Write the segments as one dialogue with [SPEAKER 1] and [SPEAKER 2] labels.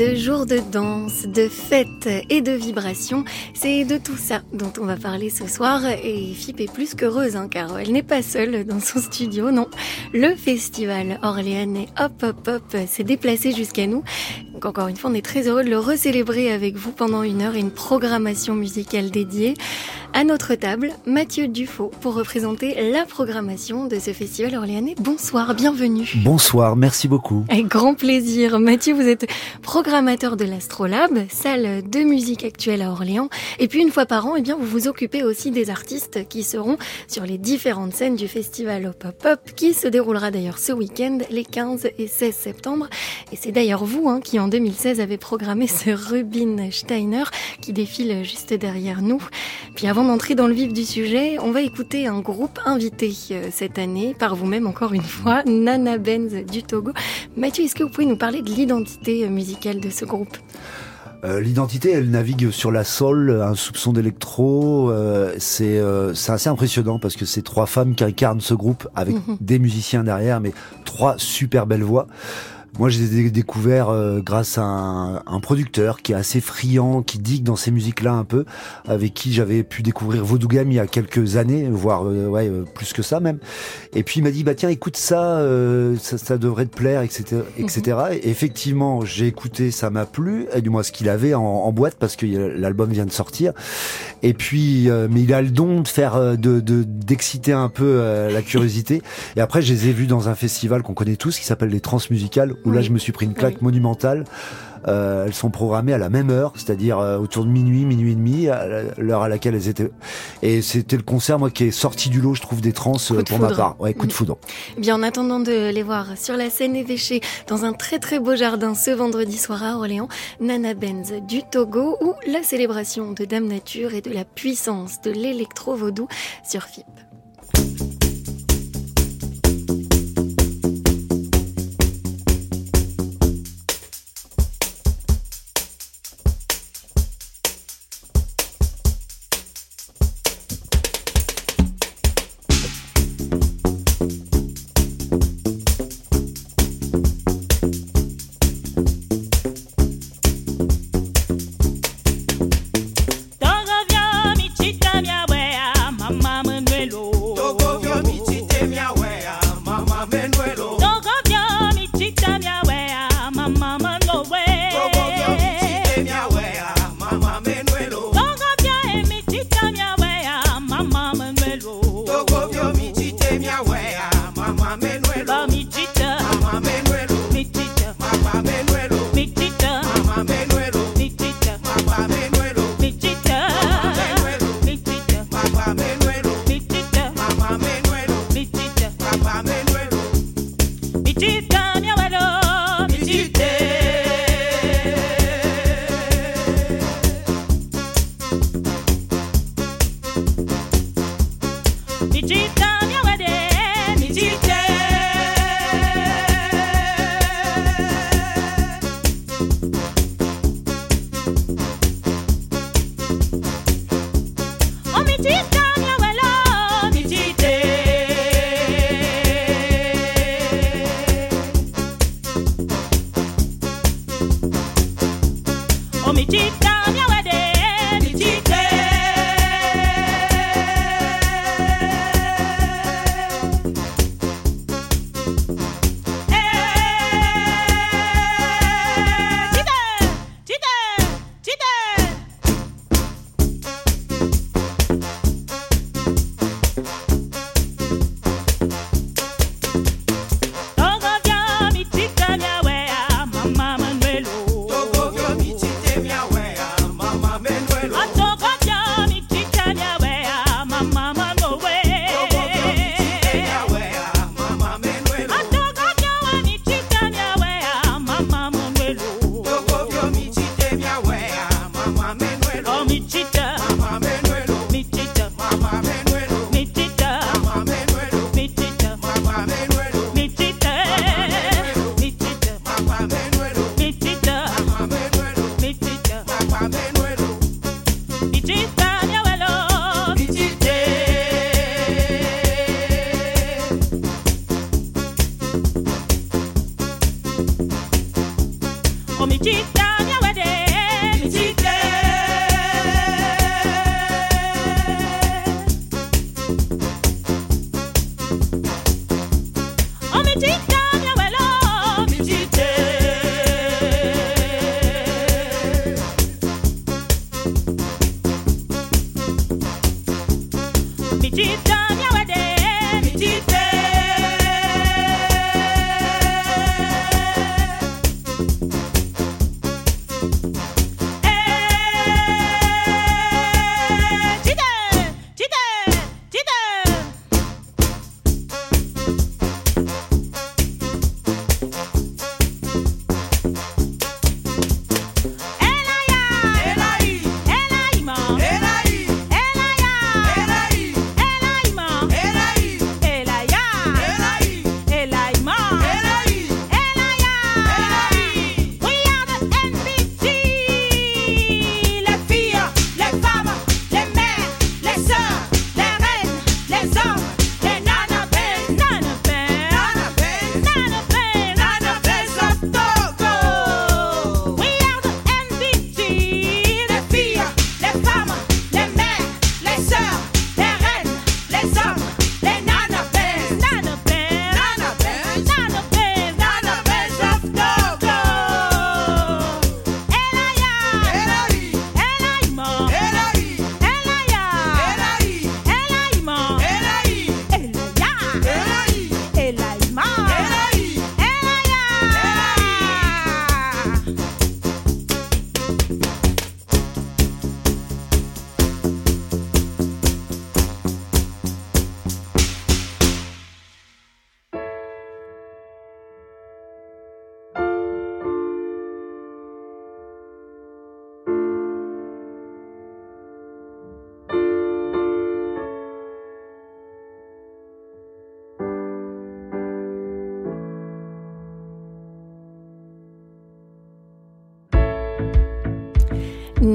[SPEAKER 1] de jours de danse, de fêtes et de vibrations. C'est de tout ça dont on va parler ce soir. Et Fip est plus qu'heureuse, hein, car elle n'est pas seule dans son studio, non. Le festival orléanais Hop Hop Hop s'est déplacé jusqu'à nous. Donc encore une fois, on est très heureux de le recélébrer avec vous pendant une heure et une programmation musicale dédiée. À notre table, Mathieu Dufaux pour représenter la programmation de ce festival orléanais. Bonsoir, bienvenue.
[SPEAKER 2] Bonsoir, merci beaucoup.
[SPEAKER 1] Avec grand plaisir. Mathieu, vous êtes programmateur de l'Astrolabe, salle de musique actuelle à Orléans. Et puis une fois par an, eh bien, vous vous occupez aussi des artistes qui seront sur les différentes scènes du festival Hop Hop, qui se déroulera d'ailleurs ce week-end, les 15 et 16 septembre. Et c'est d'ailleurs vous hein, qui en 2016 avez programmé ce Rubin Steiner qui défile juste derrière nous. Puis avant d'entrer dans le vif du sujet, on va écouter un groupe invité euh, cette année, par vous-même encore une fois, Nana Benz du Togo. Mathieu, est-ce que vous pouvez nous parler de l'identité euh, musicale de ce groupe?
[SPEAKER 2] Euh, L'identité, elle navigue sur la sol, un soupçon d'électro. Euh, c'est euh, c'est assez impressionnant parce que c'est trois femmes qui incarnent ce groupe avec
[SPEAKER 1] Mhm.
[SPEAKER 2] des musiciens derrière, mais trois super belles voix. Moi, je les ai découverts euh, grâce à un, un producteur qui est assez friand, qui digue dans ces musiques-là un peu, avec qui j'avais pu découvrir Vodugam il y a quelques années, voire euh, ouais euh, plus que ça même. Et puis il m'a dit bah tiens écoute ça, euh, ça, ça devrait te plaire, etc., etc. Et effectivement, j'ai écouté, ça m'a plu, et du moins ce qu'il avait en, en boîte parce que l'album vient de sortir. Et puis, euh, mais il a le don de faire, euh, de de- d'exciter un peu euh, la curiosité. Et après, je les ai vus dans un festival qu'on connaît tous, qui s'appelle les Transmusicales, où là, je me suis pris une claque
[SPEAKER 1] Oui.
[SPEAKER 2] monumentale. Euh, elles sont programmées à la même heure, c'est-à-dire euh, autour de minuit, minuit et demi, l'heure à laquelle elles étaient. Et c'était le concert, moi, qui est sorti du lot, je trouve, des trans
[SPEAKER 1] de
[SPEAKER 2] pour ma part. Ouais, coup de
[SPEAKER 1] Mm.
[SPEAKER 2] foudre.
[SPEAKER 1] Eh Bien, en attendant de les voir sur la scène évêchée dans un très très beau jardin ce vendredi soir à Orléans, Nana Benz du Togo ou la célébration de Dame Nature et de la puissance de l'électro-vaudou sur FIP.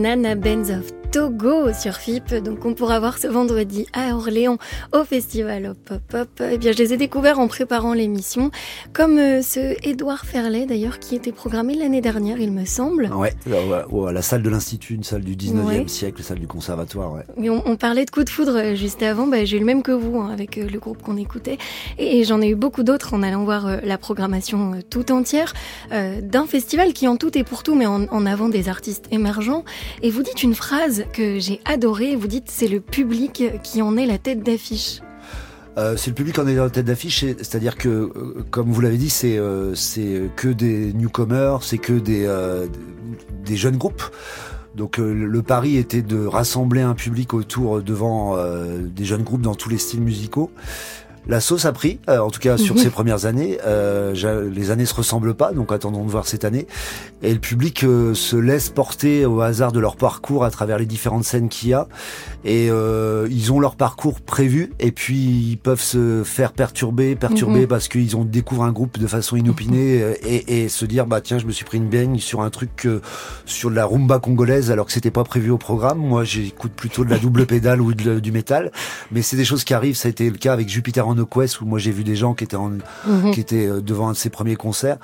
[SPEAKER 1] Nana Benz of Togo sur FIP, donc on pourra voir ce vendredi à Orléans au festival Hop Hop Hop. Eh bien, je les ai découverts en préparant l'émission, comme euh, ce Édouard Ferlet d'ailleurs qui était programmé l'année dernière, il me semble.
[SPEAKER 2] Ouais, euh, la salle de l'Institut, une salle du 19e
[SPEAKER 1] Ouais.
[SPEAKER 2] siècle, salle du conservatoire, ouais.
[SPEAKER 1] Et on, on parlait de coup de foudre euh, juste avant, bah, j'ai eu le même que vous hein, avec le groupe qu'on écoutait. Et, et j'en ai eu beaucoup d'autres en allant voir euh, la programmation euh, tout entière euh, d'un festival qui en tout et pour tout met en, en avant des artistes émergents. Et vous dites une phrase que j'ai adorée, vous dites c'est le public qui en est la tête d'affiche.
[SPEAKER 2] Euh, c'est le public en est la tête d'affiche, c'est- c'est-à-dire que, euh, comme vous l'avez dit, c'est euh, c'est que des newcomers, c'est que des, des jeunes groupes. Donc le pari était de rassembler un public autour devant des jeunes groupes dans tous les styles musicaux. La sauce a pris, euh, en tout cas sur ces premières années. Euh, les années se ressemblent pas, donc attendons de voir cette année. Et le public euh, se laisse porter au hasard de leur parcours à travers les différentes scènes qu'il y a. Et euh, ils ont leur parcours prévu, et puis ils peuvent se faire perturber, perturber
[SPEAKER 1] Mhm.
[SPEAKER 2] parce qu'ils ont découvert un groupe de façon inopinée euh, et, et se dire bah tiens je me suis pris une baigne sur un truc euh, sur de la rumba congolaise alors que c'était pas prévu au programme. Moi j'écoute plutôt de la double pédale ou de- du métal, mais c'est des choses qui arrivent. Ça a été le cas avec Jupiter en Quest où moi j'ai vu des gens qui étaient en,
[SPEAKER 1] Mhm.
[SPEAKER 2] qui étaient euh, devant un de ses premiers concerts.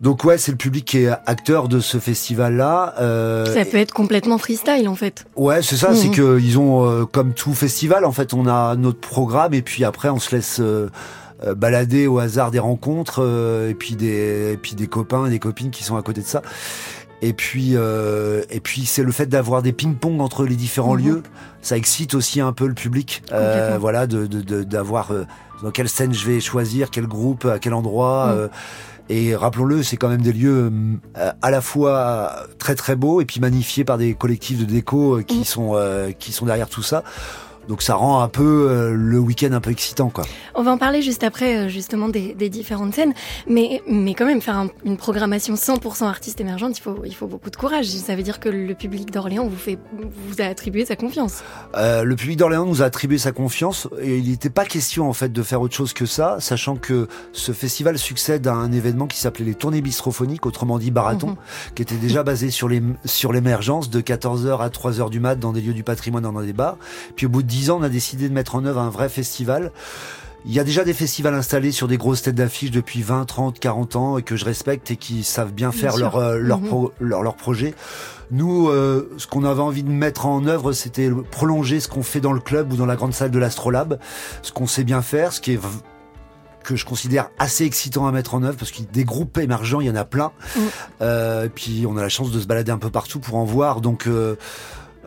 [SPEAKER 2] Donc ouais, c'est le public qui est acteur de ce festival-là. Euh,
[SPEAKER 1] Ça peut être complètement freestyle en fait.
[SPEAKER 2] Ouais, c'est ça,
[SPEAKER 1] Mhm.
[SPEAKER 2] c'est que ils ont euh, comme tout festival en fait, on a notre programme et puis après on se laisse euh, balader au hasard des rencontres et puis des et puis des copains et des copines qui sont à côté de ça. Et puis euh, et puis c'est le fait d'avoir des ping-pong entre les différents
[SPEAKER 1] Mhm.
[SPEAKER 2] lieux, ça excite aussi un peu le public. Euh, voilà, de de- de- d'avoir euh, dans quelle scène je vais choisir, quel groupe, à quel endroit.
[SPEAKER 1] Mhm.
[SPEAKER 2] euh, et rappelons-le, c'est quand même des lieux euh, à la fois très très beaux et puis magnifiés par des collectifs de déco qui
[SPEAKER 1] Mhm.
[SPEAKER 2] sont euh, qui sont derrière tout ça. Donc ça rend un peu euh, le week-end un peu excitant quoi.
[SPEAKER 1] On va en parler juste après, euh, justement, des, des différentes scènes. Mais, mais quand même, faire un- une programmation 100% artiste émergente, il faut, il faut beaucoup de courage. Ça veut dire que le public d'Orléans vous, fait, vous a attribué sa confiance.
[SPEAKER 2] Euh, le public d'Orléans nous a attribué sa confiance et il n'était pas question en fait de faire autre chose que ça, sachant que ce festival succède à un événement qui s'appelait les Tournées bistrophoniques, autrement dit Barathon,
[SPEAKER 1] Mhm.
[SPEAKER 2] qui était déjà basé sur les sur l'émergence de 14h à 3h du mat dans des lieux du patrimoine dans des bars. Puis au bout de 10 ans, on a décidé de mettre en œuvre un vrai festival. Il y a déjà des festivals installés sur des grosses têtes d'affiche depuis 20, 30, 40 ans et que je respecte et qui savent bien
[SPEAKER 1] Bien
[SPEAKER 2] faire leur, euh, leur,
[SPEAKER 1] Mhm.
[SPEAKER 2] pro- leur, leur projet. Nous, euh, ce qu'on avait envie de mettre en œuvre, c'était prolonger ce qu'on fait dans le club ou dans la grande salle de l'Astrolabe, ce qu'on sait bien faire, ce qui est que je considère assez excitant à mettre en œuvre parce que des groupes émergents, il y en a plein.
[SPEAKER 1] Mm.
[SPEAKER 2] Euh, puis on a la chance de se balader un peu partout pour en voir. Donc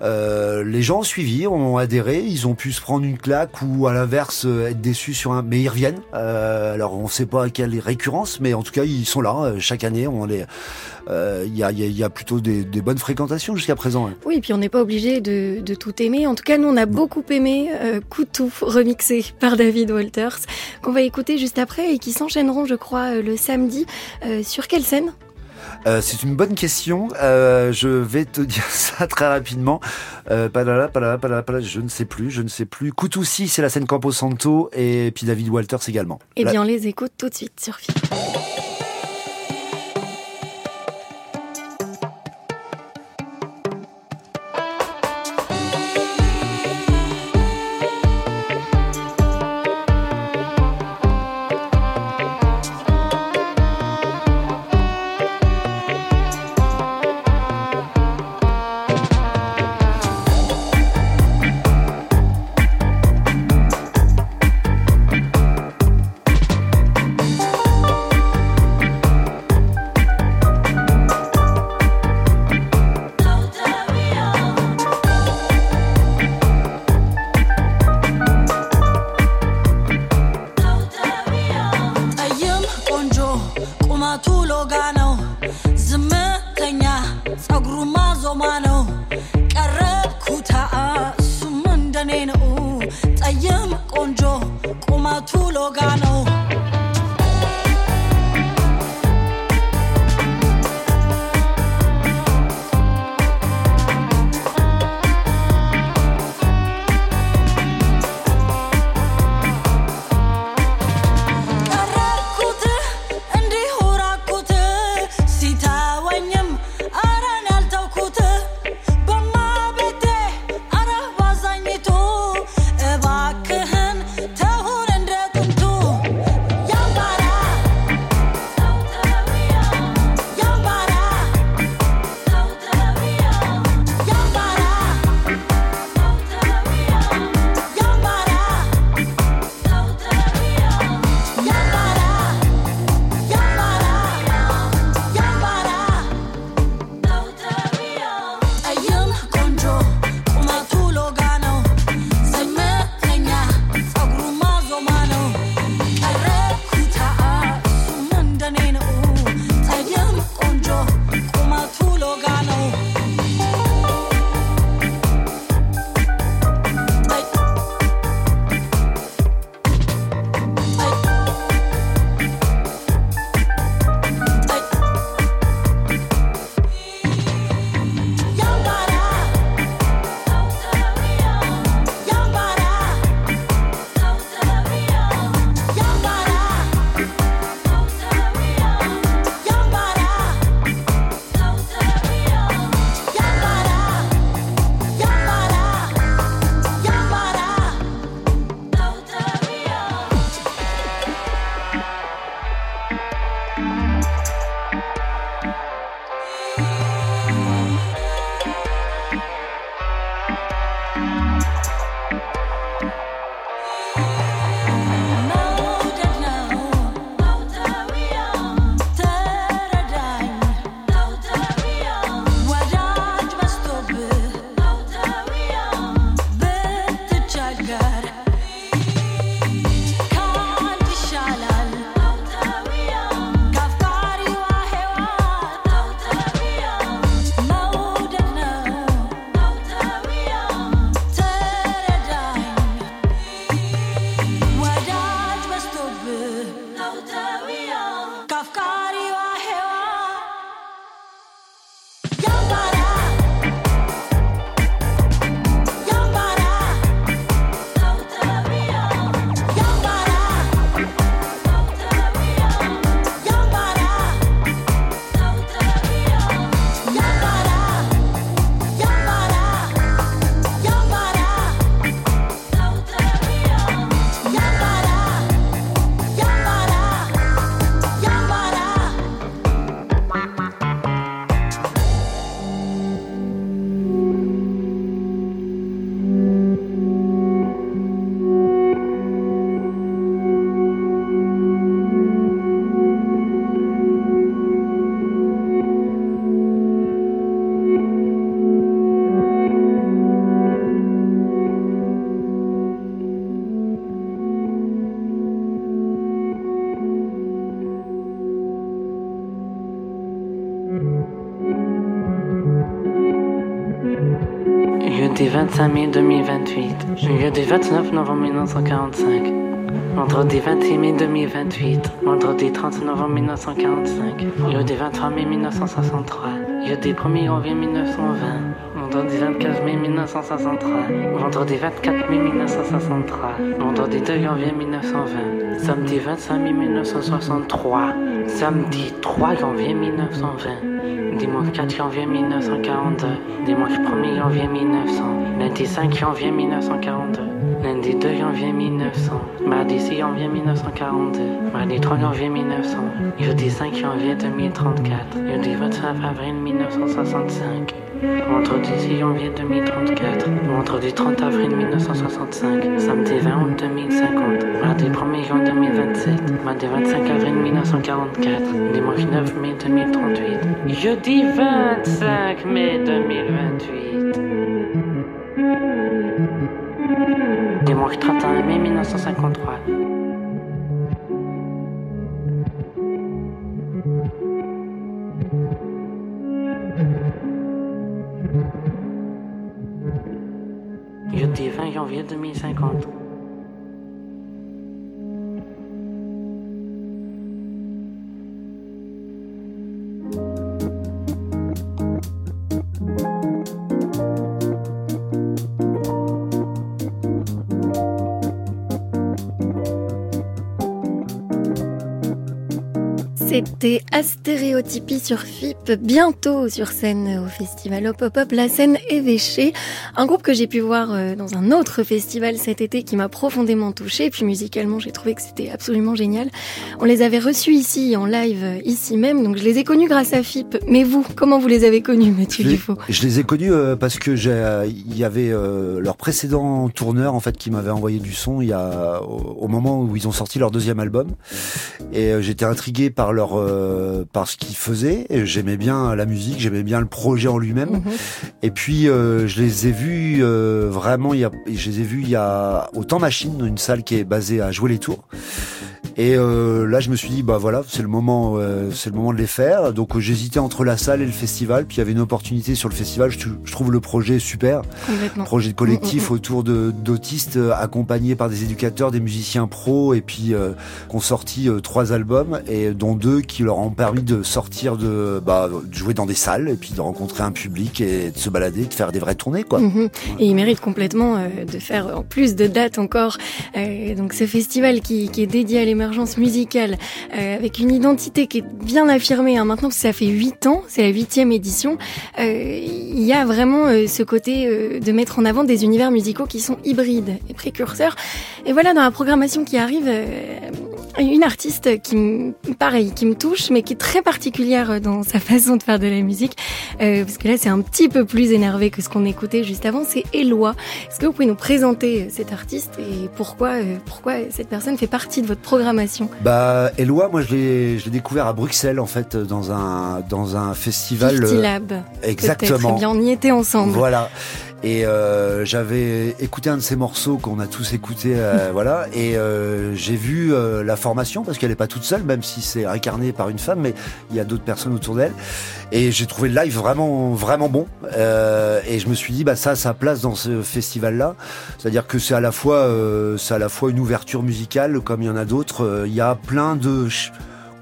[SPEAKER 2] euh, les gens ont suivi, ont adhéré, ils ont pu se prendre une claque ou à l'inverse euh, être déçus sur un, mais ils reviennent. Euh, alors on ne sait pas à quelle récurrence, mais en tout cas ils sont là euh, chaque année. On les, euh, il y, a, y a- y a plutôt des, des bonnes fréquentations jusqu'à présent. hein.
[SPEAKER 3] Oui, et puis on n'est pas obligé de, de tout aimer. En tout cas, nous, on a beaucoup aimé euh, Coutou, remixé par David Walters, qu'on va écouter juste après et qui s'enchaîneront, je crois, le samedi. Euh, sur quelle scène?
[SPEAKER 2] Euh, c'est une bonne question. Euh, je vais te dire ça très rapidement. Euh, palala, palala, palala, palala, je ne sais plus, je ne sais plus. Coutoussi, c'est la scène Campo Santo et puis David Walters également.
[SPEAKER 3] Eh bien, on les écoute tout de suite sur Phil.
[SPEAKER 4] 25 mai 2028. Jeudi 29 novembre 1945. Vendredi 28 mai 2028. Vendredi 30 novembre 1945. Jeudi 23 mai 1963. Jeudi 1er janvier 1920. Vendredi 25 mai 1963. Vendredi 24 mai 1963. Vendredi 2 janvier 1920. Samedi 25 mai 1963. Samedi 3 janvier 1920. Dimanche 4 janvier 1942. Dimanche 1er janvier 1900. Lundi 5 janvier 1942. Lundi 2 janvier 1900. Mardi 6 janvier 1942. Mardi 3 janvier 1900. Jeudi 5 janvier 2034. Jeudi 29 avril 1965. Vendredi 6 janvier 2034. Vendredi 30 avril 1965. Samedi 20 août 2050. Mardi 1er juin 2027. Mardi 25 avril 1944. Dimanche 9 mai 2038. Jeudi 25 mai 2028. Dimanche 31 mai 1953. Jeudi 20 janvier 2050.
[SPEAKER 1] C'était Astéréotypie sur FIP, bientôt sur scène au festival Hop Hop Hop, la scène évêchée. Un groupe que j'ai pu voir euh, dans un autre festival cet été qui m'a profondément touchée. Et puis musicalement, j'ai trouvé que c'était absolument génial. On les avait reçus ici, en live, euh, ici même. Donc je les ai connus grâce à FIP. Mais vous, comment vous les avez connus, Mathieu
[SPEAKER 2] Je
[SPEAKER 1] Dufaux
[SPEAKER 2] je les ai connus euh, parce que il y avait leur précédent tourneur en fait qui m'avait envoyé du son il y a au, moment où ils ont sorti leur deuxième album et j'étais intrigué par leur euh, par ce qu'ils faisaient. Et J'aimais bien la musique, j'aimais bien le projet en lui-même.
[SPEAKER 1] Mhm.
[SPEAKER 2] Et puis euh, je les ai vus euh, vraiment il y a, je les ai vus il y a au Temps Machine, une salle qui est basée à Jouer les Tours. Et euh, là, je me suis dit, bah voilà, c'est le moment, euh, c'est le moment de les faire. Donc euh, j'hésitais entre la salle et le festival. Puis il y avait une opportunité sur le festival. Je, je trouve le projet super, projet de
[SPEAKER 1] Mm,
[SPEAKER 2] collectif autour de d'autistes euh, accompagnés par des éducateurs, des musiciens pros, et puis euh, qui ont sorti euh, trois albums et dont deux qui leur ont permis de sortir de, bah, de jouer dans des salles et puis de rencontrer un public et de se balader, de faire des vraies tournées, quoi.
[SPEAKER 1] Et il mérite complètement euh, de faire en plus de dates encore. euh, donc ce festival qui, qui est dédié à l'émergence musicale, euh, avec une identité qui est bien affirmée. Hein, maintenant, ça fait huit ans, c'est la huitième édition. euh, il y a vraiment euh, ce côté euh, de mettre en avant des univers musicaux qui sont hybrides et précurseurs. Et voilà, dans la programmation qui arrive, euh, une artiste qui, me- pareil, qui me touche, mais qui est très particulière dans sa façon de faire de la musique. Euh, parce que là, c'est un petit peu plus énervé que ce qu'on écoutait juste avant. C'est Eloi. Est-ce que vous pouvez nous présenter euh, cet artiste et pourquoi, euh, pourquoi cette personne fait partie de votre programmation?
[SPEAKER 2] Bah, Eloi, moi je l'ai, découvert à Bruxelles en fait dans un dans un festival.
[SPEAKER 1] 50
[SPEAKER 2] euh,
[SPEAKER 1] Lab. Peut-être. Eh
[SPEAKER 2] exactement.
[SPEAKER 1] bien, on y était ensemble.
[SPEAKER 2] Voilà. Et euh, j'avais écouté un de ces morceaux qu'on a tous écouté, euh, voilà. Et euh, j'ai vu euh, la formation parce qu'elle est pas toute seule, même si c'est incarné par une femme, mais il y a d'autres personnes autour d'elle. Et j'ai trouvé le live vraiment, vraiment bon. Euh, et je me suis dit, bah ça, a sa place dans ce festival-là. C'est-à-dire que c'est à la fois, euh, c'est à la fois une ouverture musicale, comme il y en a d'autres. Euh, Il y a plein de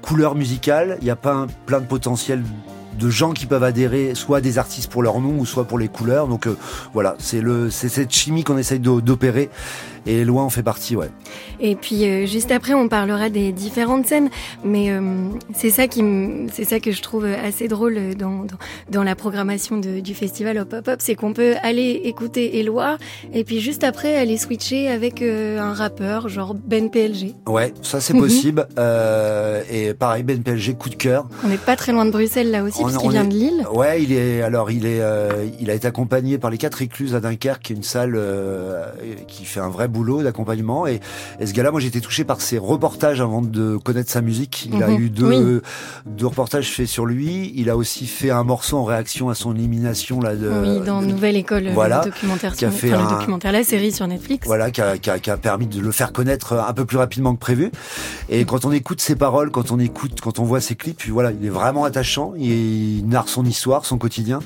[SPEAKER 2] couleurs musicales. Il y a plein, plein de potentiel de gens qui peuvent adhérer soit des artistes pour leur nom ou soit pour les couleurs. Donc euh, voilà, c'est le c'est cette chimie qu'on essaye d'o- d'opérer et loin en fait partie, ouais.
[SPEAKER 1] Et puis euh, juste après, on parlera des différentes scènes, mais euh, c'est ça qui, c'est ça que je trouve assez drôle dans dans, dans la programmation de- du festival Hop Hop Hop, c'est qu'on peut aller écouter Eloi et puis juste après aller switcher avec euh, un rappeur genre Ben PLG.
[SPEAKER 2] Ouais, ça c'est possible. Euh, et pareil, Ben PLG, coup de cœur.
[SPEAKER 1] On n'est pas très loin de Bruxelles là aussi, puisqu'il vient
[SPEAKER 2] est-
[SPEAKER 1] de Lille.
[SPEAKER 2] Ouais, il est alors il est euh, il a été accompagné par les quatre écluses à Dunkerque, qui est une salle euh, qui fait un vrai boulot d'accompagnement. Et, et ce gars-là, moi, j'étais touché par ses reportages avant de connaître sa musique. Il a
[SPEAKER 1] Mhm.
[SPEAKER 2] eu deux,
[SPEAKER 1] Oui.
[SPEAKER 2] deux reportages faits sur lui. Il a aussi fait un morceau en réaction à son élimination là. De,
[SPEAKER 1] oui, dans
[SPEAKER 2] de-
[SPEAKER 1] Nouvelle École,
[SPEAKER 2] voilà,
[SPEAKER 1] le documentaire,
[SPEAKER 2] qui a fait
[SPEAKER 1] enfin, le
[SPEAKER 2] un-
[SPEAKER 1] documentaire, la série sur Netflix.
[SPEAKER 2] Voilà, qui a, qui, a, qui a permis de le faire connaître un peu plus rapidement que prévu. Et quand on écoute ses paroles, quand on écoute, quand on voit ses clips, puis voilà, il est vraiment attachant. Il, il narre son histoire, son quotidien.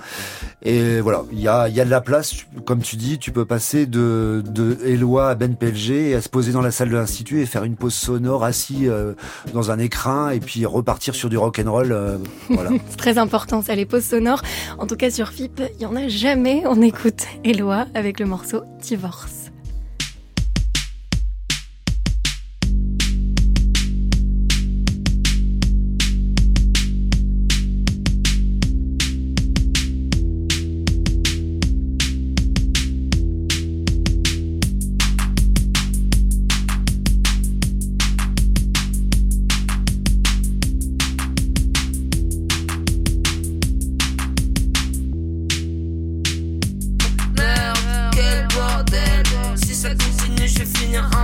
[SPEAKER 2] Et voilà, il y a, il y a de la place. Comme tu dis, tu peux passer de, de Eloi à Ben et à se poser dans la salle de l'institut et faire une pause sonore assis euh, dans un écrin et puis repartir sur du rock and roll. euh, voilà.
[SPEAKER 1] C'est très important, ça, les pauses sonores. En tout cas, sur FIP, il y en a jamais. On écoute Eloi avec le morceau Divorce.
[SPEAKER 5] Continue, je vais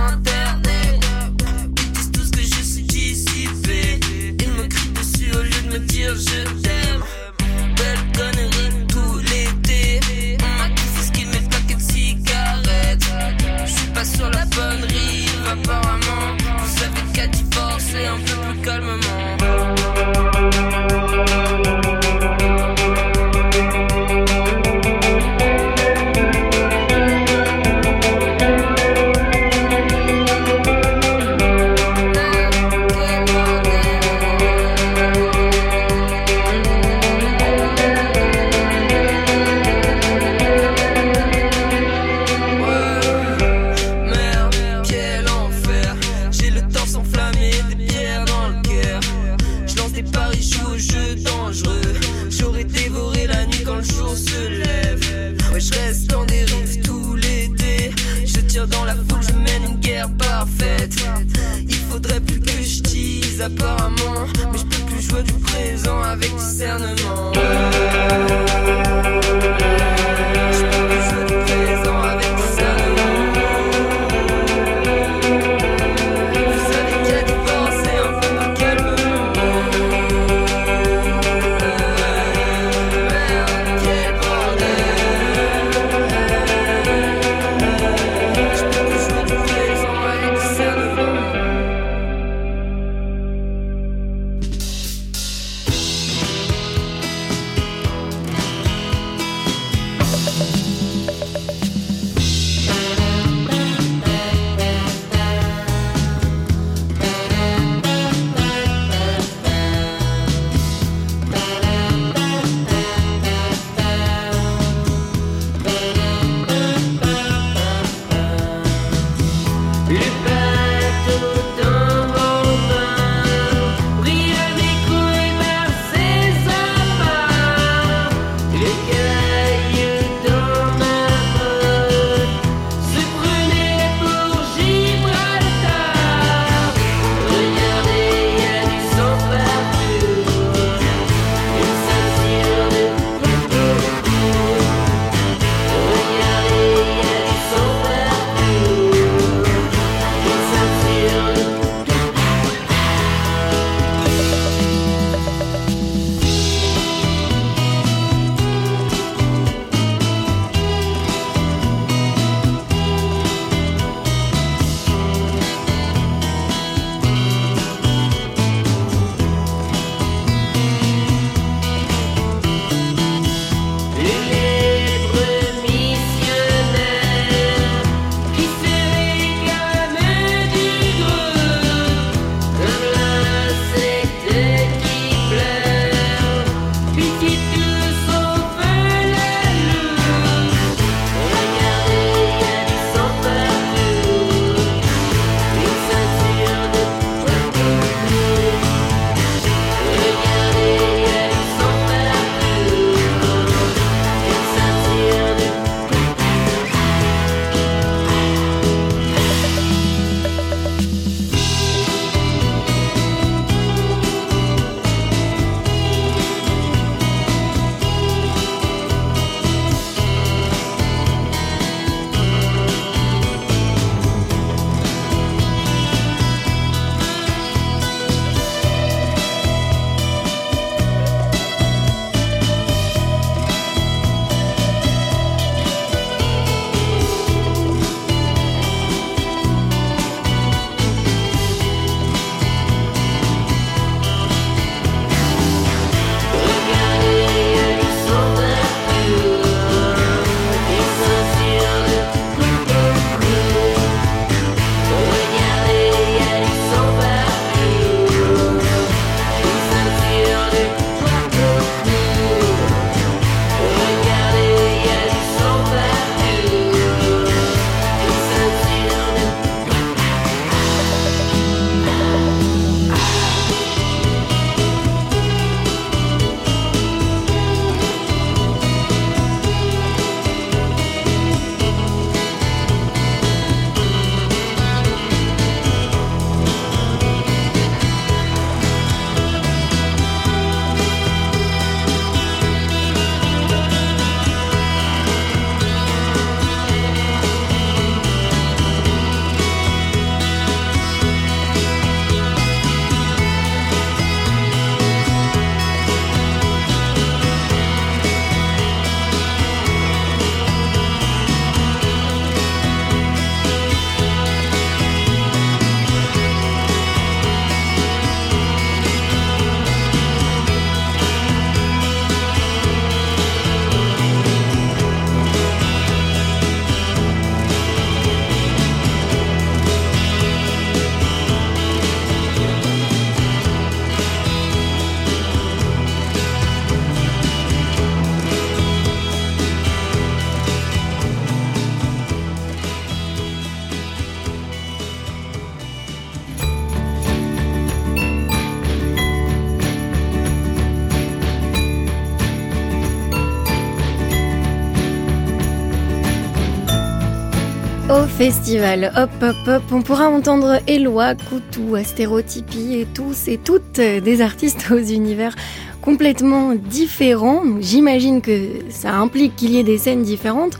[SPEAKER 1] Festival Hop Hop Hop, on pourra entendre Eloi, Koutou, Astérotypie et tous et toutes des artistes aux univers complètement différents. J'imagine que ça implique qu'il y ait des scènes différentes.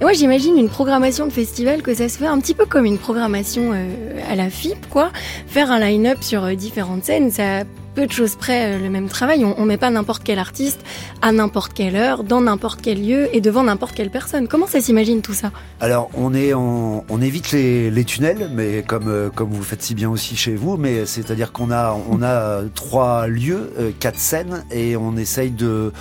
[SPEAKER 1] Et moi, j'imagine une programmation de festival que ça se fait un petit peu comme une programmation euh, à la FIP, quoi. Faire un line-up sur euh, différentes scènes, ça peu de choses près euh, le même travail. On, on met pas n'importe quel artiste à n'importe quelle heure, dans n'importe quel lieu et devant n'importe quelle personne. Comment ça s'imagine tout ça?
[SPEAKER 2] Alors on est on évite les, tunnels, mais comme euh, comme vous faites si bien aussi chez vous, mais c'est-à-dire qu'on a on a trois lieux, euh, quatre scènes, et on essaye de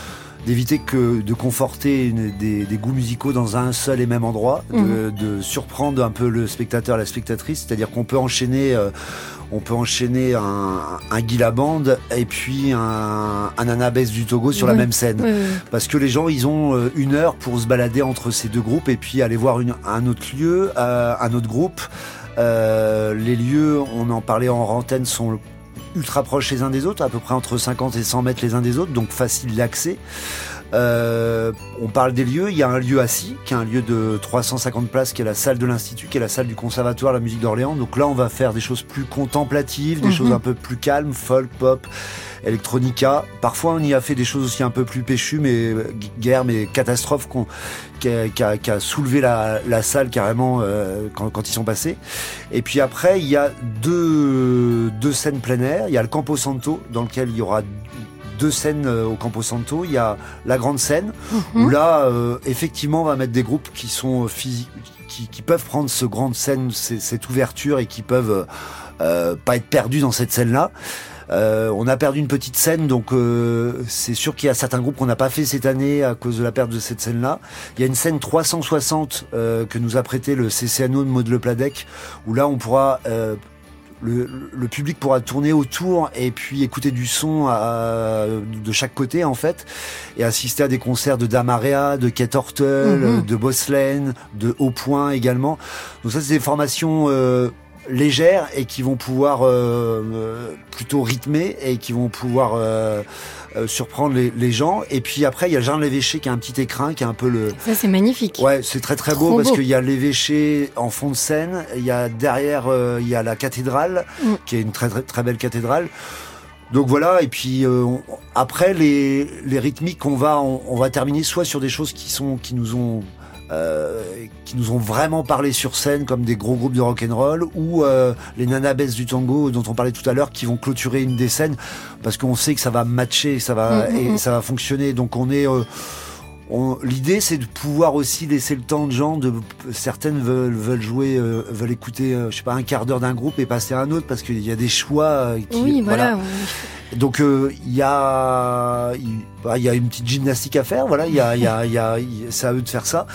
[SPEAKER 2] d'éviter que de conforter une- des, des goûts musicaux dans un seul et même endroit, de, de surprendre un peu le spectateur, la spectatrice, c'est-à-dire qu'on peut enchaîner euh, on peut enchaîner un, un Guy Labande et puis un, un Anabès du Togo sur la même scène. Parce que les gens ils ont euh, une heure pour se balader entre ces deux groupes et puis aller voir une, un autre lieu, euh, un autre groupe. Euh, les lieux, on en parlait en antenne, sont ultra proches les uns des autres, à peu près entre 50 et 100 mètres les uns des autres, donc facile d'accès. Euh, on parle des lieux, il y a un lieu assis, qui est un lieu de 350 places, qui est la salle de l'Institut, qui est la salle du Conservatoire de la musique d'Orléans. Donc là, on va faire des choses plus contemplatives, des
[SPEAKER 1] Mhm.
[SPEAKER 2] choses un peu plus calmes, folk, pop, electronica. Parfois, on y a fait des choses aussi un peu plus péchues, mais euh, gu- guerre, mais catastrophe qu'on, qui, a, soulevé la, la salle carrément euh, quand, quand ils sont passés. Et puis après, il y a deux, deux scènes plein air. Il y a le Campo Santo, dans lequel il y aura deux scènes euh, au Campo Santo. Il y a la grande scène, où là, euh, effectivement, on va mettre des groupes qui sont physiques, qui, qui peuvent prendre ce grande scène, cette ouverture et qui peuvent euh, pas être perdus dans cette scène-là. Euh, on a perdu une petite scène, donc euh, c'est sûr qu'il y a certains groupes qu'on n'a pas fait cette année à cause de la perte de cette scène-là. Il y a une scène 360 euh, que nous a prêté le CCNO de Maud Le Pladec, où là on pourra euh, le, le public pourra tourner autour et puis écouter du son à- de chaque côté en fait et assister à des concerts de Damarea, de Kate Hortel,
[SPEAKER 1] Mhm.
[SPEAKER 2] de Bosslen, de Haut Point également. Donc ça c'est des formations euh, légères et qui vont pouvoir euh, euh, plutôt rythmer et qui vont pouvoir euh, euh, surprendre les, les gens. Et puis après il y a de l'Évêché qui a un petit écrin qui est un peu le
[SPEAKER 1] Ça, c'est magnifique.
[SPEAKER 2] Ouais, c'est très très beau parce qu'il y a l'évêché en fond de scène, il y a derrière euh, il y a la cathédrale
[SPEAKER 1] Mm.
[SPEAKER 2] qui est une très très très belle cathédrale. Donc voilà et puis euh, on- après les les rythmiques on va on, on va terminer soit sur des choses qui sont qui nous ont euh, qui nous ont vraiment parlé sur scène comme des gros groupes de rock and roll ou euh, les nanabes du tango dont on parlait tout à l'heure qui vont clôturer une des scènes parce qu'on sait que ça va matcher ça va
[SPEAKER 1] Mm, mm,
[SPEAKER 2] et
[SPEAKER 1] mm.
[SPEAKER 2] ça va fonctionner donc on est euh, L'idée, c'est de pouvoir aussi laisser le temps de gens. De certaines veulent, veulent jouer, euh, veulent écouter, euh, je sais pas, un quart d'heure d'un groupe et passer à un autre parce qu'il y a des choix. euh, qui,
[SPEAKER 1] Oui, voilà.
[SPEAKER 2] Donc euh, il y a, il bah, il y a une petite gymnastique à faire. Voilà, il y a, il y a, y a, c'est à eux de faire ça.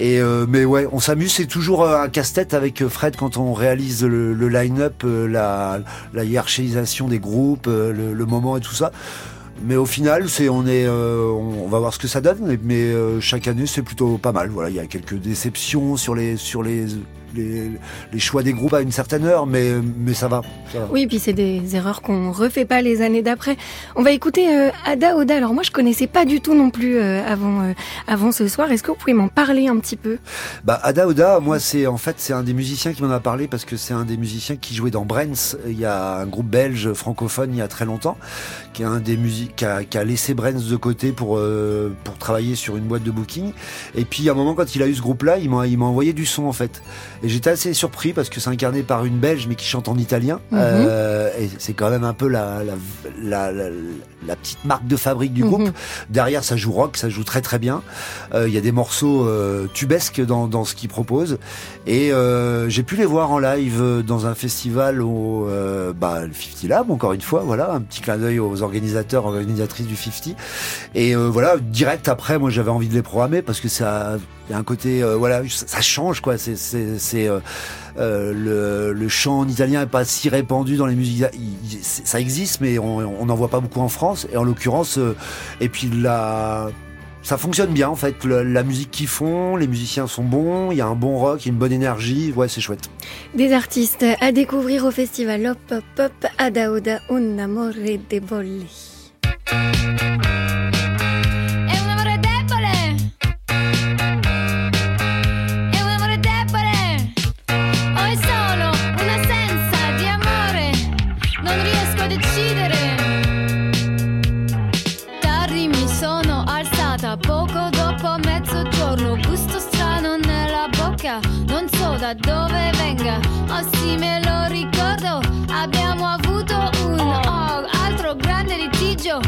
[SPEAKER 2] Et euh, mais ouais, on s'amuse. C'est toujours un casse-tête avec Fred quand on réalise le, le line-up, la, la hiérarchisation des groupes, le, le moment et tout ça. Mais au final, euh, on, va voir ce que ça donne. Mais, mais, euh, chaque année, c'est plutôt pas mal. Voilà, il y a quelques déceptions sur les sur les les, les choix des groupes à une certaine heure, mais mais ça va. Ça va.
[SPEAKER 1] Oui, puis c'est des erreurs qu'on refait pas les années d'après. On va écouter euh, Ada Oda. Alors moi, je connaissais pas du tout non plus euh, avant euh, avant ce soir. Est-ce que vous pouvez m'en parler un petit peu?
[SPEAKER 2] Bah Ada Oda, moi c'est en fait c'est un des musiciens qui m'en a parlé parce que c'est un des musiciens qui jouait dans Brens. Il y a un groupe belge francophone il y a très longtemps qui est un des musiques qui a, qui a laissé Brens de côté pour euh, pour travailler sur une boîte de booking. Et puis à un moment quand il a eu ce groupe là, il m'a il m'a envoyé du son en fait. Et j'étais assez surpris parce que c'est incarné par une belge mais qui chante en italien.
[SPEAKER 1] Mhm.
[SPEAKER 2] Euh, et c'est quand même un peu la la, la, la, la petite marque de fabrique du
[SPEAKER 1] Mhm.
[SPEAKER 2] groupe. Derrière, ça joue rock, ça joue très très bien. Euh, Il y a des morceaux euh, tubesques dans, dans ce qu'ils proposent. Et euh, j'ai pu les voir en live euh, dans un festival au euh, bah, le 50 Lab, encore une fois. Voilà, un petit clin d'œil aux organisateurs, organisatrices du 50. Et euh, voilà, direct après, moi j'avais envie de les programmer parce que ça, il y a un côté, euh, voilà, ça, change quoi. C'est, euh, euh, le, chant en italien est pas si répandu dans les musiques. ça existe, mais on n'en voit pas beaucoup en France. Et en l'occurrence, et puis la ça fonctionne bien en fait, la musique qu'ils font, les musiciens sont bons, il y a un bon rock, une bonne énergie, ouais c'est chouette.
[SPEAKER 1] Des artistes à découvrir au festival Hop Hop Hop Ada Oda Un amore de bolle.
[SPEAKER 3] Oh me lo ricordo, abbiamo avuto un oh, altro grande litigio.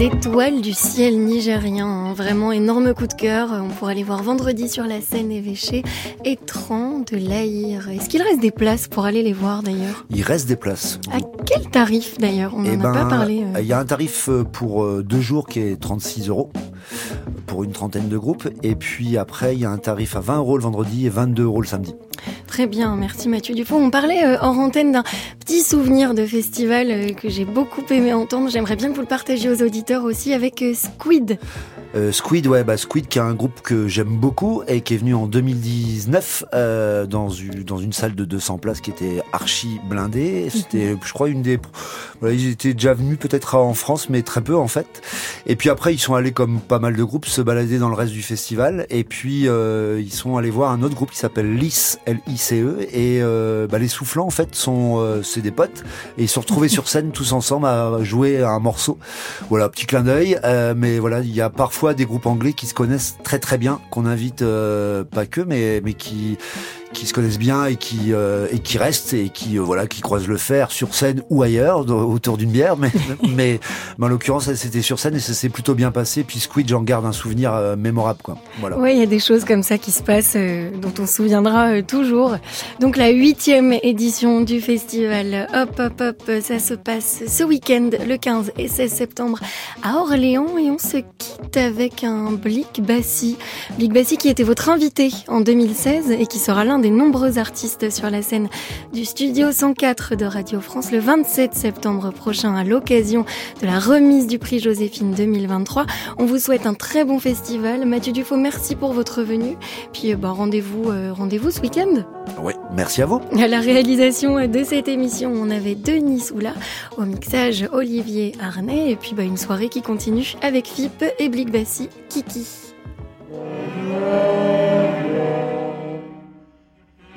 [SPEAKER 1] Étoiles du ciel nigérien. hein. Vraiment énorme coup de cœur. On pourra les voir vendredi sur la scène évêchée. Étran de l'Aïr. Est-ce qu'il reste des places pour aller les voir d'ailleurs?
[SPEAKER 2] Il reste des places.
[SPEAKER 1] À quel tarif d'ailleurs? On
[SPEAKER 2] Eh
[SPEAKER 1] n'en a pas
[SPEAKER 2] ben,
[SPEAKER 1] parlé. euh.
[SPEAKER 2] Il y a un tarif euh, pour euh, deux jours qui est 36 euros pour une trentaine de groupes. Et puis après, il y a un tarif à 20 euros le vendredi et 22 euros le samedi.
[SPEAKER 1] Très bien, merci Mathieu Dufaux. On parlait euh, hors antenne d'un petit souvenir de festival euh, que j'ai beaucoup aimé entendre. J'aimerais bien que vous le partagiez aux auditeurs aussi avec euh, Squid.
[SPEAKER 2] Euh, Squid, ouais, bah Squid, qui est un groupe que j'aime beaucoup et qui est venu en 2019 euh, dans, une, dans une salle de 200 places qui était archi blindée. C'était, je crois, une des. Voilà, ils étaient déjà venus peut-être en France, mais très peu en fait. Et puis après, ils sont allés comme pas mal de groupes se balader dans le reste du festival. Et puis euh, ils sont allés voir un autre groupe qui s'appelle LICE, L-I-C-E. Et euh, bah, les soufflants en fait sont, euh, c'est des potes et ils se sont retrouvés sur scène tous ensemble à jouer un morceau. Voilà, petit clin d'œil. Euh, mais voilà, il y a parfois des groupes anglais qui se connaissent très très bien, qu'on invite euh, pas que, mais mais qui qui se connaissent bien et qui euh, et qui restent et qui euh, voilà qui croisent le fer sur scène ou ailleurs autour d'une bière mais mais, mais en l'occurrence c'était sur scène et ça s'est plutôt bien passé puis Squid j'en garde un souvenir euh, mémorable quoi voilà
[SPEAKER 1] Oui, il y a des choses comme ça qui se passent, euh, dont on se souviendra toujours. Donc la huitième édition du festival Hop Hop Hop, ça se passe ce week-end, le 15 et 16 septembre à Orléans. Et on se quitte avec un Blick Bassi. Blick Bassi qui était votre invité en 2016 et qui sera l'un des nombreux artistes sur la scène du Studio 104 de Radio France le 27 septembre prochain à l'occasion de la remise du prix Joséphine 2023. On vous souhaite un très bon festival. Mathieu Dufaux, merci pour votre venue. Puis euh, bah, rendez-vous euh, rendez-vous ce week-end.
[SPEAKER 2] oui merci à vous
[SPEAKER 1] À la réalisation de cette émission, on avait Denis Soula, au mixage Olivier Arnay, et puis bah, une soirée qui continue avec Philippe et Blick Bassi, Kiki.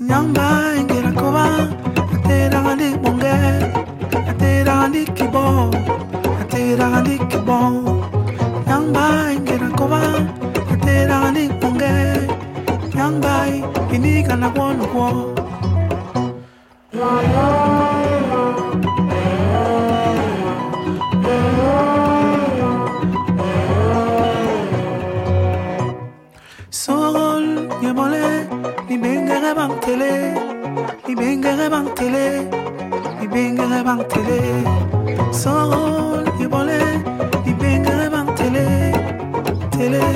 [SPEAKER 6] nyanga engelakoba ateraka libonge ateraka likibo ateraka likibo nyanga engelakoba ateraka libonge nyanga inika na kwonokwo Sol, yemole bang télé, ibengere bang télé, ibengere bang télé, sans rôle ibole, ibengere bang télé, télé.